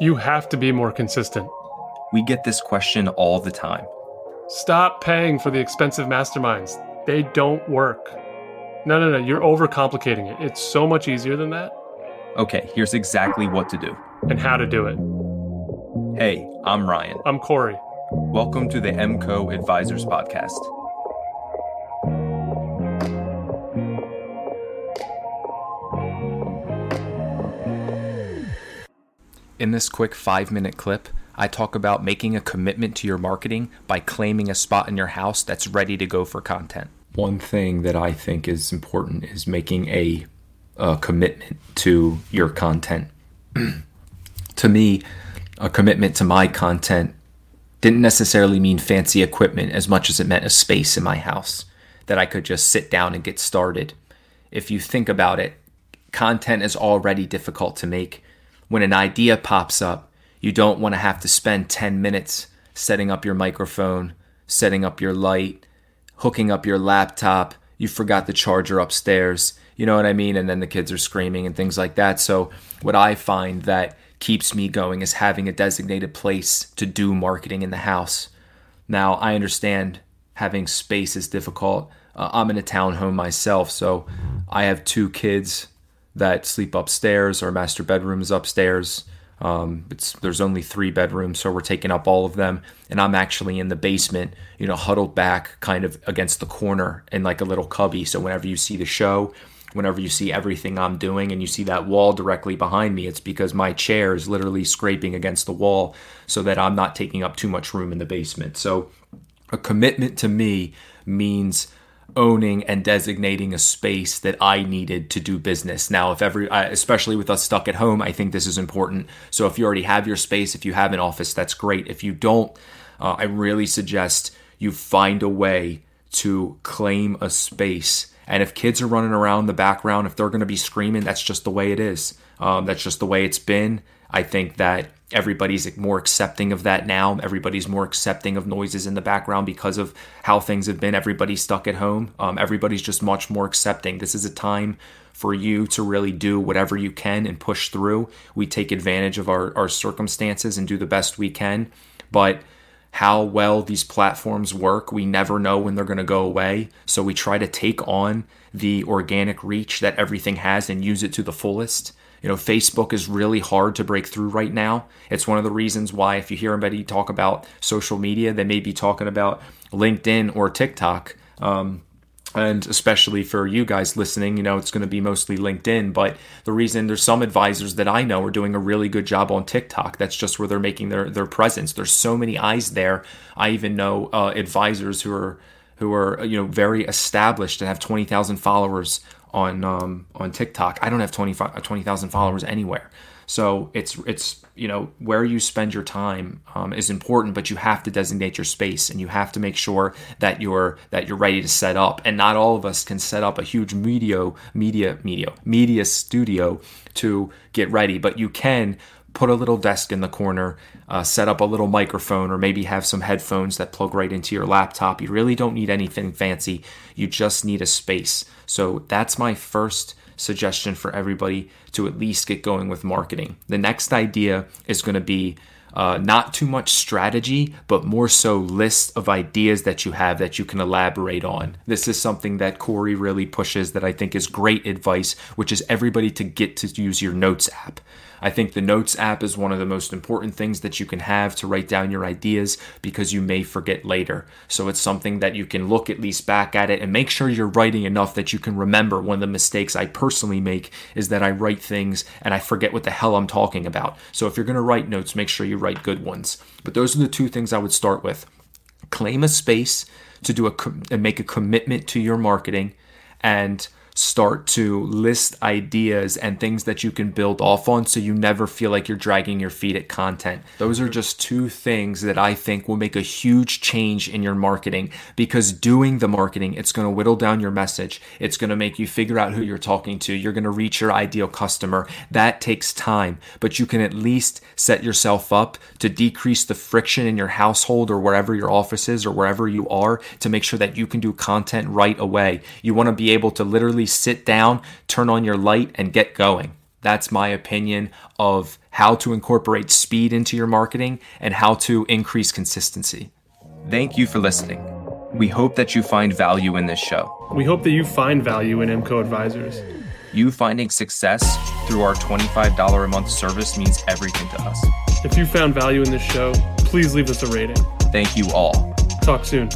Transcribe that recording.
You have to be more consistent. We get this question all the time. Stop paying for the expensive masterminds. They don't work. No, no, no, you're overcomplicating it. It's so much easier than that. Okay, here's exactly what to do and how to do it. Hey, I'm Ryan. I'm Corey. Welcome to the MCO Advisors Podcast. In this quick five minute clip, I talk about making a commitment to your marketing by claiming a spot in your house that's ready to go for content. One thing that I think is important is making a, a commitment to your content. to me, a commitment to my content didn't necessarily mean fancy equipment as much as it meant a space in my house that I could just sit down and get started. If you think about it, content is already difficult to make when an idea pops up, you don't want to have to spend 10 minutes setting up your microphone, setting up your light, hooking up your laptop. You forgot the charger upstairs. You know what I mean? And then the kids are screaming and things like that. So, what I find that keeps me going is having a designated place to do marketing in the house. Now, I understand having space is difficult. Uh, I'm in a townhome myself, so I have two kids that sleep upstairs. Our master bedroom is upstairs. Um, it's there's only three bedrooms, so we're taking up all of them, and I'm actually in the basement, you know, huddled back, kind of against the corner in like a little cubby. So whenever you see the show, whenever you see everything I'm doing, and you see that wall directly behind me, it's because my chair is literally scraping against the wall, so that I'm not taking up too much room in the basement. So a commitment to me means owning and designating a space that I needed to do business. Now, if every, especially with us stuck at home, I think this is important. So if you already have your space, if you have an office, that's great. If you don't, uh, I really suggest you find a way to claim a space. And if kids are running around in the background, if they're going to be screaming, that's just the way it is. Um, that's just the way it's been. I think that everybody's more accepting of that now. Everybody's more accepting of noises in the background because of how things have been. Everybody's stuck at home. Um, everybody's just much more accepting. This is a time for you to really do whatever you can and push through. We take advantage of our, our circumstances and do the best we can. But how well these platforms work, we never know when they're going to go away. So we try to take on the organic reach that everything has and use it to the fullest. You know, Facebook is really hard to break through right now. It's one of the reasons why, if you hear anybody talk about social media, they may be talking about LinkedIn or TikTok. Um, and especially for you guys listening, you know, it's going to be mostly LinkedIn. But the reason there's some advisors that I know are doing a really good job on TikTok. That's just where they're making their their presence. There's so many eyes there. I even know uh, advisors who are who are you know very established and have 20,000 followers on um, on TikTok. I don't have 20,000 20, followers anywhere. So it's it's you know where you spend your time um, is important, but you have to designate your space and you have to make sure that you're that you're ready to set up. And not all of us can set up a huge media media media media studio to get ready, but you can put a little desk in the corner, uh, set up a little microphone, or maybe have some headphones that plug right into your laptop. You really don't need anything fancy. You just need a space. So that's my first suggestion for everybody to at least get going with marketing. The next idea is going to be uh, not too much strategy, but more so list of ideas that you have that you can elaborate on. This is something that Corey really pushes that I think is great advice, which is everybody to get to use your notes app. I think the Notes app is one of the most important things that you can have to write down your ideas because you may forget later. So it's something that you can look at least back at it and make sure you're writing enough that you can remember. One of the mistakes I personally make is that I write things and I forget what the hell I'm talking about. So if you're going to write notes, make sure you write good ones. But those are the two things I would start with. Claim a space to do a and make a commitment to your marketing and start to list ideas and things that you can build off on so you never feel like you're dragging your feet at content. Those are just two things that I think will make a huge change in your marketing because doing the marketing, it's going to whittle down your message. It's going to make you figure out who you're talking to. You're going to reach your ideal customer. That takes time, but you can at least set yourself up to decrease the friction in your household or wherever your office is or wherever you are to make sure that you can do content right away. You want to be able to literally sit down, turn on your light, and get going. That's my opinion of how to incorporate speed into your marketing and how to increase consistency. Thank you for listening. We hope that you find value in this show. We hope that you find value in MCO Advisors. You finding success through our $25 a month service means everything to us. If you found value in this show, please leave us a rating. Thank you all. Talk soon.